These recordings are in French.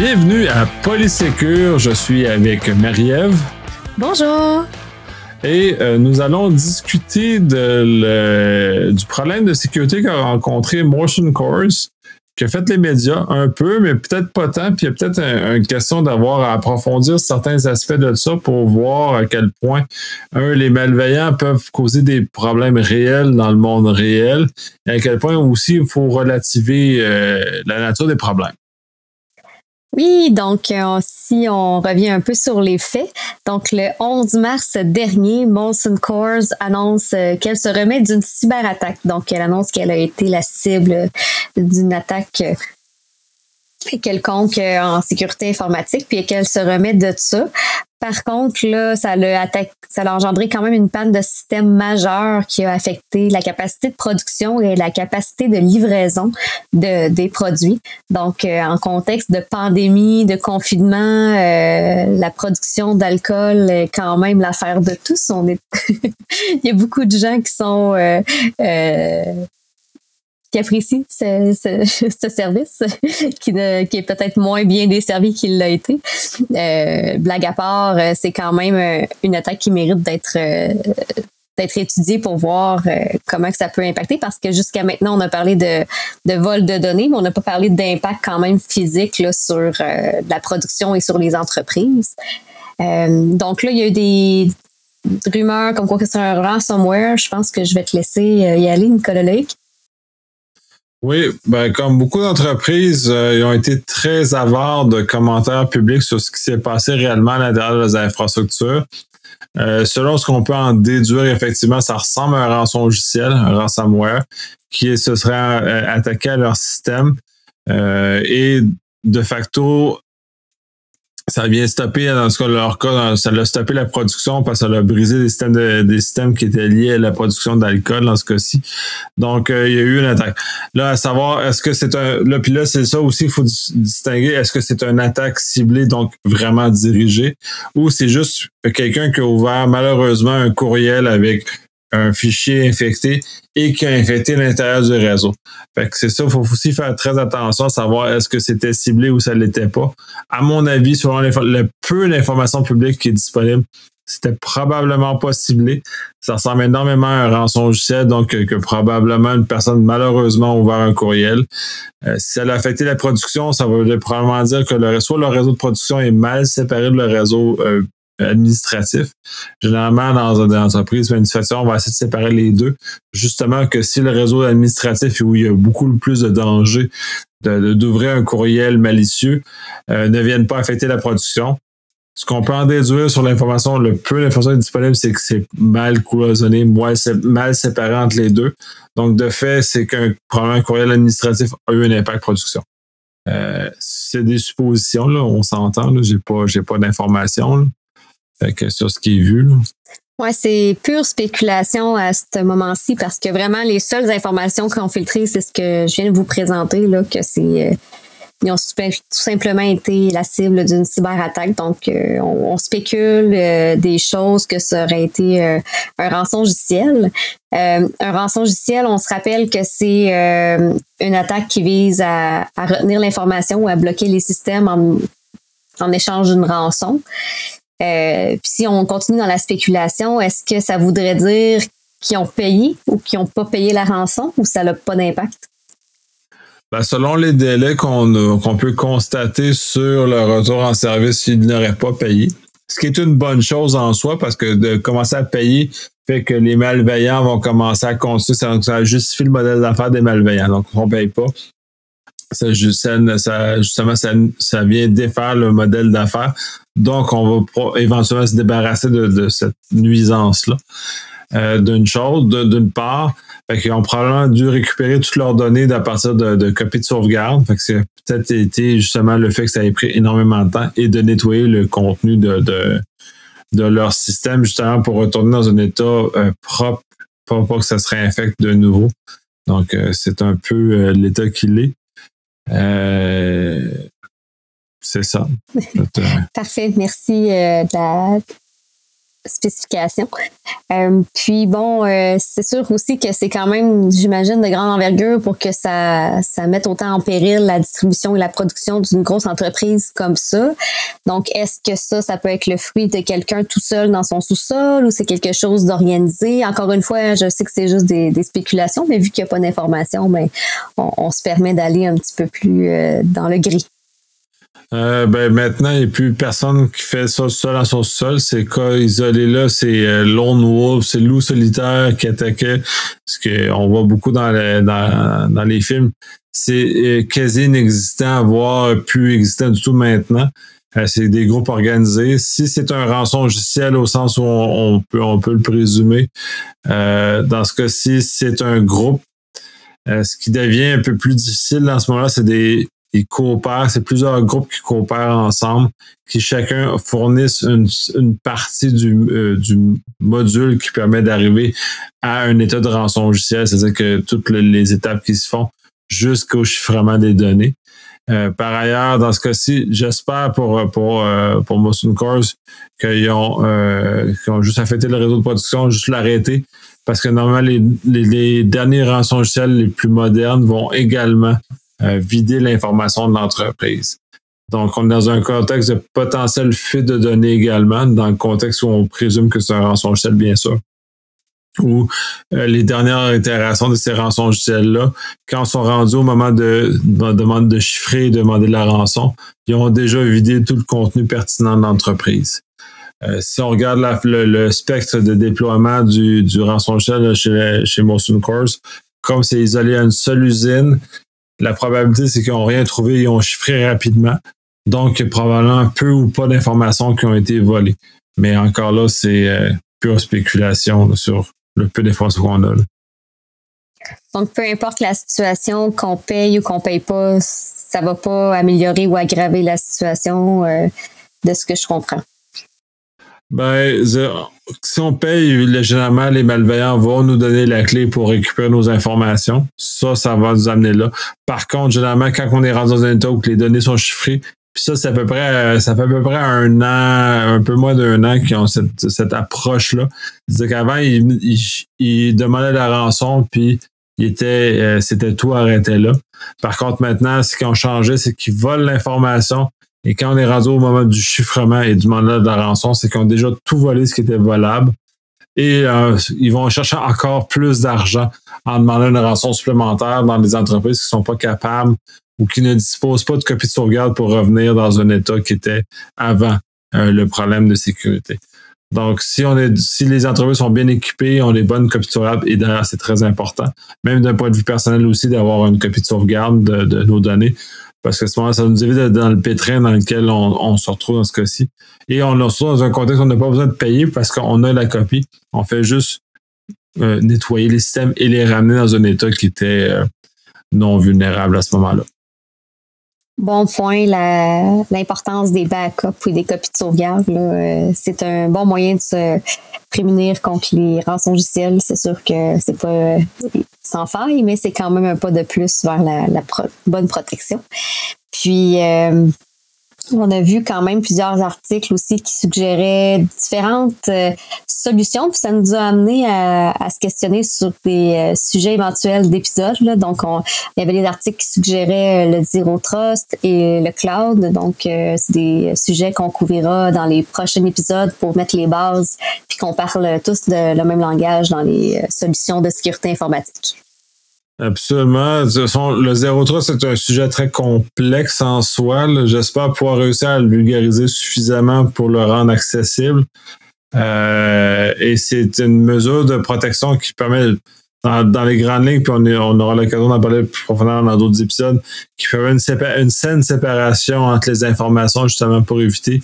Bienvenue à Polysécure. Je suis avec Marie-Ève. Bonjour. Et euh, nous allons discuter de du problème de sécurité qu'a rencontré Motion Course, qui a fait les médias un peu, mais peut-être pas tant. Puis il y a peut-être une question d'avoir à approfondir certains aspects de ça pour voir à quel point, un, les malveillants peuvent causer des problèmes réels dans le monde réel, et à quel point aussi il faut relativer euh, la nature des problèmes. Oui, donc euh, si on revient un peu sur les faits, donc le 11 mars dernier, Molson Coors annonce euh, qu'elle se remet d'une cyberattaque. Donc elle annonce qu'elle a été la cible d'une attaque euh, quelconque en sécurité informatique, puis qu'elle se remet de ça. Par contre, là, ça a, ça a engendré quand même une panne de système majeure qui a affecté la capacité de production et la capacité de livraison de, des produits. Donc, euh, en contexte de pandémie, de confinement, euh, la production d'alcool est quand même l'affaire de tous. On est Il y a beaucoup de gens qui sont euh, qui apprécie ce, ce, service, qui, qui est peut-être moins bien desservi qu'il l'a été. Euh, blague à part, euh, c'est quand même euh, une attaque qui mérite d'être d'être étudiée pour voir comment ça peut impacter parce que jusqu'à maintenant, on a parlé de, de vol de données, mais on n'a pas parlé d'impact quand même physique là, sur la production et sur les entreprises. donc là, il y a eu des rumeurs comme quoi que c'est un ransomware. Je pense que je vais te laisser y aller, Nicolas Lake. Oui, ben, comme beaucoup d'entreprises, euh, ils ont été très avares de commentaires publics sur ce qui s'est passé réellement à l'intérieur des infrastructures. Euh, selon ce qu'on peut en déduire, effectivement, ça ressemble à un rançon logiciel, un ransomware, qui se serait euh, attaqué à leur système et de facto ça vient stopper, dans ce cas, leur cas, ça l'a stoppé la production parce que ça a brisé des systèmes, des systèmes qui étaient liés à la production d'alcool dans ce cas-ci. Donc, euh, il y a eu une attaque. Là, à savoir, est-ce que c'est un. Là, puis là, c'est ça aussi, il faut distinguer. Est-ce que c'est une attaque ciblée, donc vraiment dirigée, ou c'est juste quelqu'un qui a ouvert malheureusement un courriel avec un fichier infecté et qui a infecté l'intérieur du réseau. Fait que c'est ça, il faut aussi faire très attention à savoir est-ce que c'était ciblé ou ça l'était pas. À mon avis, selon le peu d'informations publiques qui est disponible, c'était probablement pas ciblé. Ça ressemble énormément à un rançon logiciel, donc que, probablement une personne malheureusement a ouvert un courriel. Euh, si ça a affecté la production, ça veut probablement dire que le, soit le réseau de production est mal séparé de le réseau euh, administratif. Généralement, dans une entreprise manufacturière, on va essayer de séparer les deux. Justement, que si le réseau administratif où il y a beaucoup plus de danger d'ouvrir un courriel malicieux euh, ne vienne pas affecter la production. Ce qu'on peut en déduire sur l'information, le peu d'informations disponible, c'est que c'est mal cloisonné, mal séparé entre les deux. Donc, de fait, c'est qu'un un courriel administratif a eu un impact production. Euh, c'est des suppositions, là, on s'entend, j'ai pas, j'ai pas d'informations. Fait que sur ce qui est vu. Là. Ouais, c'est pure spéculation à ce moment-ci parce que vraiment les seules informations qu'on filtré, c'est ce que je viens de vous présenter là, que c'est euh, ils ont tout simplement été la cible d'une cyberattaque. Donc, euh, on, spécule euh, des choses que ça aurait été un rançon logiciel. un rançon logiciel, on se rappelle que c'est une attaque qui vise à, retenir l'information ou à bloquer les systèmes en échange d'une rançon. Euh, puis si on continue dans la spéculation, est-ce que ça voudrait dire qu'ils ont payé ou qu'ils n'ont pas payé la rançon ou ça n'a pas d'impact? Ben, selon les délais qu'on peut constater sur le retour en service, ils n'auraient pas payé. Ce qui est une bonne chose en soi parce que de commencer à payer fait que les malveillants vont commencer à construire, ça, ça justifie le modèle d'affaires des malveillants. Donc, on ne paye pas. Ça, justement, ça, vient défaire le modèle d'affaires. Donc, on va éventuellement se débarrasser de, cette nuisance-là. Euh, d'une chose, d'une part, fait ont probablement dû récupérer toutes leurs données à partir de, copies de sauvegarde. Fait que c'est peut-être été justement le fait que ça ait pris énormément de temps et de nettoyer le contenu de, leur système justement pour retourner dans un état euh, propre, pour pas que ça se réinfecte de nouveau. Donc, euh, c'est un peu l'état qu'il est. C'est ça. Parfait. Merci euh, de spécifications. Euh, puis bon, euh, c'est sûr aussi que c'est quand même, j'imagine, de grande envergure pour que ça, ça mette autant en péril la distribution et la production d'une grosse entreprise comme ça. Donc, est-ce que ça, ça peut être le fruit de quelqu'un tout seul dans son sous-sol ou c'est quelque chose d'organisé? Encore une fois, je sais que c'est juste des, spéculations, mais vu qu'il n'y a pas d'informations, ben, on, se permet d'aller un petit peu plus euh, dans le gris. Euh, ben maintenant, il n'y a plus personne qui fait ça seul à son sol. Ces cas isolés-là, c'est euh, Lone Wolf, c'est loup solitaire qui attaquait. Ce qu'on voit beaucoup dans, dans, dans les films. C'est euh, quasi inexistant, voire plus existant du tout maintenant. c'est des groupes organisés. Si c'est un rançon logiciel au sens où on, peut, on peut le présumer, dans ce cas-ci, c'est un groupe. ce qui devient un peu plus difficile dans ce moment-là, c'est des ils coopèrent, c'est plusieurs groupes qui coopèrent ensemble, qui chacun fournissent une, partie du, euh, du, module qui permet d'arriver à un état de rançon logiciel, c'est-à-dire que toutes les étapes qui se font jusqu'au chiffrement des données. Euh, par ailleurs, dans ce cas-ci, j'espère pour pour euh, pour Motion Course qu'ils ont, ont juste affecté le réseau de production, juste l'arrêter, parce que normalement les, les, derniers rançons logiciels les plus modernes vont également vider l'information de l'entreprise. Donc, on est dans un contexte de potentiel fuite de données également, dans le contexte où on présume que c'est un rançongiciel, bien sûr. Ou euh, les dernières itérations de ces rançongiciels-là, quand ils sont rendus au moment de, de demande de chiffrer et demander de la rançon, ils ont déjà vidé tout le contenu pertinent de l'entreprise. Euh, si on regarde le, spectre de déploiement du, du rançongiciel chez, chez Motion Course, comme c'est isolé à une seule usine, la probabilité, c'est qu'ils n'ont rien trouvé, ils ont chiffré rapidement. Donc, probablement peu ou pas d'informations qui ont été volées. Mais encore là, c'est euh, pure spéculation sur le peu d'informations qu'on a. Donc, peu importe la situation, qu'on paye ou qu'on paye pas, ça va pas améliorer ou aggraver la situation euh, de ce que je comprends. Ben, si on paye, généralement, les malveillants vont nous donner la clé pour récupérer nos informations. Ça, ça va nous amener là. Par contre, généralement, quand on est rendu dans un état où les données sont chiffrées, puis ça, c'est à peu près, ça fait à peu près un an, un peu moins d'un an qu'ils ont cette, cette approche-là. C'est-à-dire qu'avant, ils, demandaient la rançon, puis il était, euh, c'était tout arrêté là. Par contre, maintenant, ce qu'ils ont changé, c'est qu'ils volent l'information, et quand on est rendu au moment du chiffrement et du mandat de la rançon, c'est qu'ils ont déjà tout volé ce qui était volable. Et euh, ils vont chercher encore plus d'argent en demandant une rançon supplémentaire dans des entreprises qui ne sont pas capables ou qui ne disposent pas de copie de sauvegarde pour revenir dans un état qui était avant euh, le problème de sécurité. Donc, si on est, si les entreprises sont bien équipées, ont les bonnes copies de sauvegarde, et d'ailleurs, c'est très important, même d'un point de vue personnel aussi, d'avoir une copie de sauvegarde de nos données parce que ce ça nous évite d'être dans le pétrin dans lequel on, se retrouve dans ce cas-ci. Et on se retrouve dans un contexte où on n'a pas besoin de payer parce qu'on a la copie. On fait juste euh, nettoyer les systèmes et les ramener dans un état qui était euh, non vulnérable à ce moment-là. Bon point, l'importance des backups et des copies de sauvegarde. Euh, c'est un bon moyen de se prémunir contre les rançongiciels. C'est sûr que c'est pas sans faille, mais c'est quand même un pas de plus vers la, bonne protection. Puis, euh, on a vu quand même plusieurs articles aussi qui suggéraient différentes euh, solutions, puis ça nous a amené à, se questionner sur des euh, sujets éventuels d'épisodes. Donc, il y avait des articles qui suggéraient le Zero Trust et le cloud. Donc, c'est des sujets qu'on couvrira dans les prochains épisodes pour mettre les bases, puis qu'on parle tous de, le même langage dans les solutions de sécurité informatique. Absolument. Le zéro trust, c'est un sujet très complexe en soi. J'espère pouvoir réussir à le vulgariser suffisamment pour le rendre accessible. Euh, et c'est une mesure de protection qui permet, dans, les grandes lignes, puis on, aura l'occasion d'en parler plus profondément dans d'autres épisodes, qui permet une saine séparation entre les informations justement pour éviter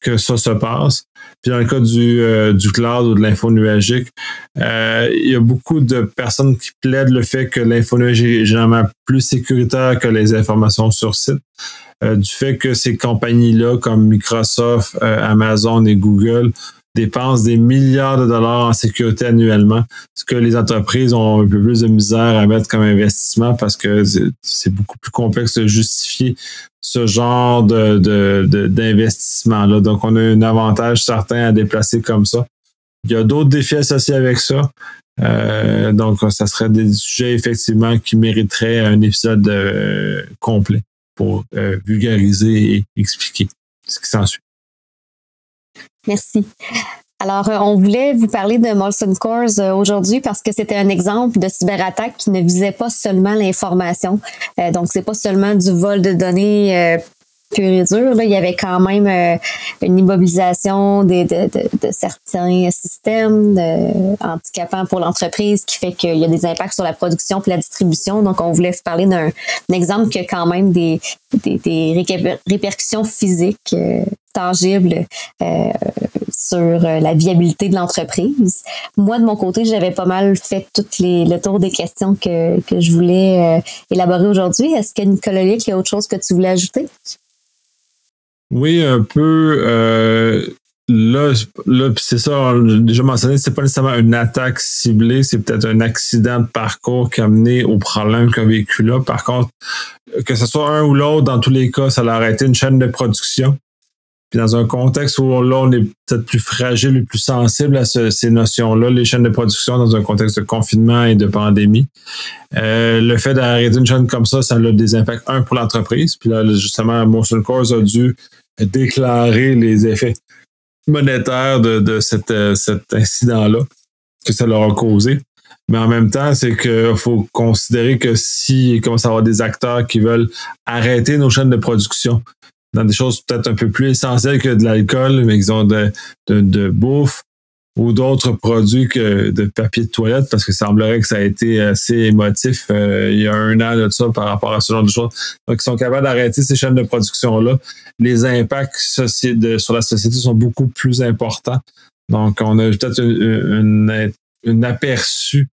que ça se passe. Puis dans le cas du, euh, du cloud ou de l'info nuagique, euh, il y a beaucoup de personnes qui plaident le fait que l'info nuagique est généralement plus sécuritaire que les informations sur site. Euh, du fait que ces compagnies-là, comme Microsoft, Amazon et Google, dépensent des milliards de dollars en sécurité annuellement, ce que les entreprises ont un peu plus de misère à mettre comme investissement parce que c'est beaucoup plus complexe de justifier ce genre de, d'investissement-là. Donc, on a un avantage certain à déplacer comme ça Il y a d'autres défis associés avec ça. Euh, donc, ça serait des sujets effectivement qui mériteraient un épisode euh, complet pour euh, vulgariser et expliquer ce qui s'ensuit. Merci. Alors, on voulait vous parler de Molson Coors aujourd'hui parce que c'était un exemple de cyberattaque qui ne visait pas seulement l'information. donc, c'est pas seulement du vol de données pur et dur. Il y avait quand même euh, une immobilisation de, certains systèmes handicapants pour l'entreprise qui fait qu'il y a des impacts sur la production et la distribution. Donc, on voulait parler d'un exemple qui a quand même des, répercussions physiques euh, tangibles euh, sur la viabilité de l'entreprise. Moi, de mon côté, j'avais pas mal fait le tour des questions que, que je voulais élaborer aujourd'hui. Est-ce que Nicolas il y a autre chose que tu voulais ajouter? Oui, un peu. Euh, là, là c'est ça, déjà mentionné, c'est pas nécessairement une attaque ciblée, c'est peut-être un accident de parcours qui a mené au problème qu'un véhicule-là. Par contre, que ce soit un ou l'autre, dans tous les cas, ça a arrêté une chaîne de production. Puis dans un contexte où là, on est peut-être plus fragile et plus sensible à ces notions-là, les chaînes de production dans un contexte de confinement et de pandémie. Euh, le fait d'arrêter une chaîne comme ça, ça a des impacts, un, pour l'entreprise. Puis là, justement, Motion Course a dû déclarer les effets monétaires de, cet incident-là que ça leur a causé. Mais en même temps, c'est qu'il faut considérer que s'il commence à avoir des acteurs qui veulent arrêter nos chaînes de production dans des choses peut-être un peu plus essentielles que de l'alcool, mais ils ont de, de bouffe, ou d'autres produits que de papier de toilette parce que semblerait que ça a été assez émotif euh, il y a un an de ça par rapport à ce genre de choses. Donc, ils sont capables d'arrêter ces chaînes de production-là. Les impacts sur la société sont beaucoup plus importants. Donc, on a peut-être un aperçu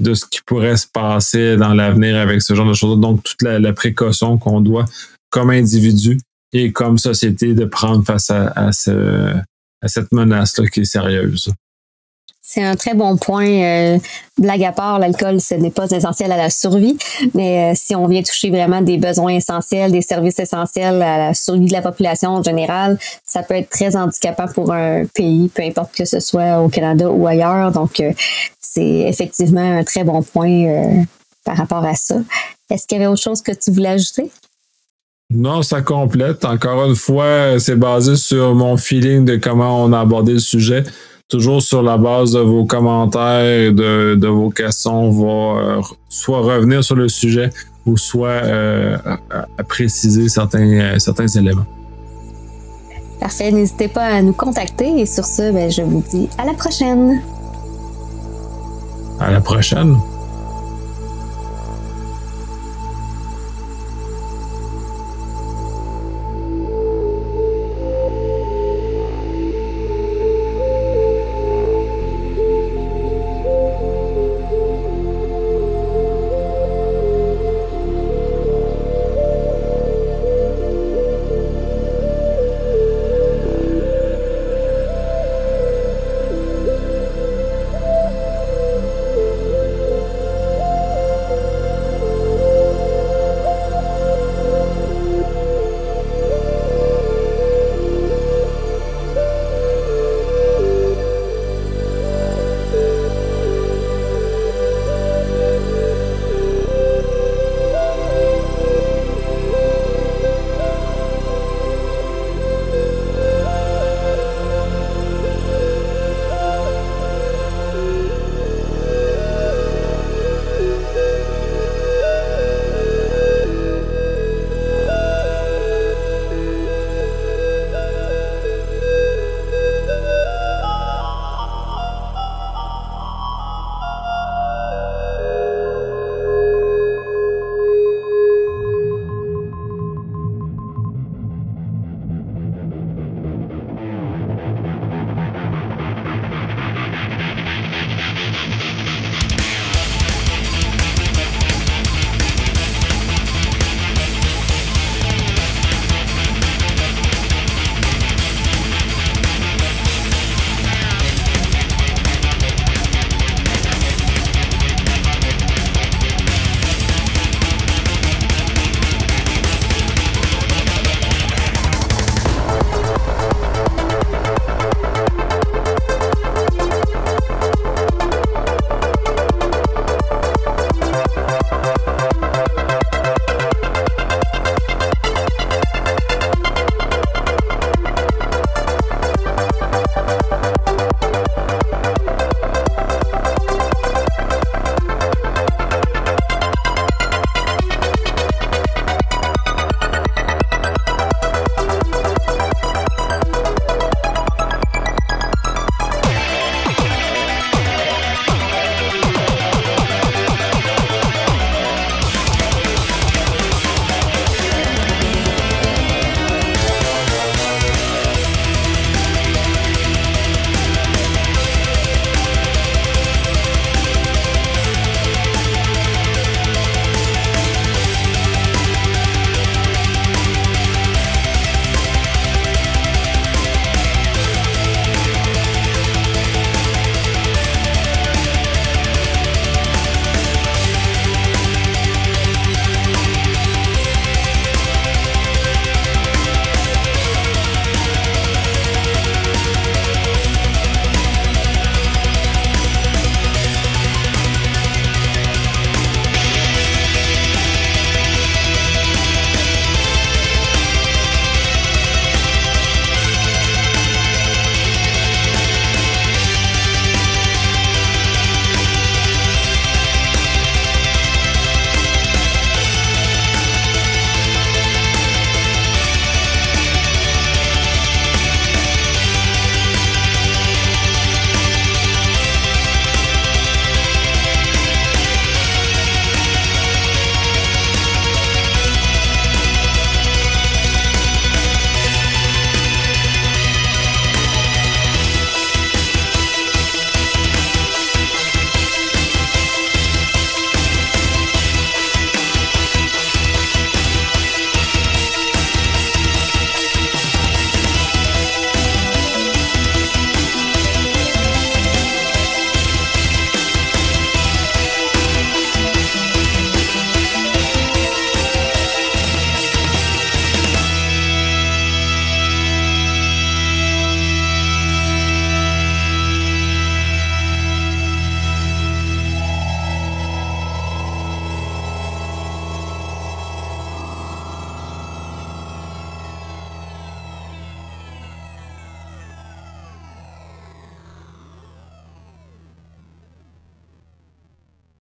de ce qui pourrait se passer dans l'avenir avec ce genre de choses. Donc, toute la, précaution qu'on doit, comme individu et comme société, de prendre face à, cette menace-là qui est sérieuse. C'est un très bon point. Euh, blague à part, l'alcool, ce n'est pas essentiel à la survie, mais euh, si on vient toucher vraiment des besoins essentiels, des services essentiels à la survie de la population en général, ça peut être très handicapant pour un pays, peu importe que ce soit au Canada ou ailleurs. Donc, euh, c'est effectivement un très bon point par rapport à ça. Est-ce qu'il y avait autre chose que tu voulais ajouter? Non, ça complète. Encore une fois, c'est basé sur mon feeling de comment on a abordé le sujet toujours sur la base de vos commentaires et de, vos questions, on va euh, soit revenir sur le sujet ou soit euh, à, préciser certains, euh, certains éléments. Parfait, n'hésitez pas à nous contacter et sur ce, ben, je vous dis à la prochaine. À la prochaine.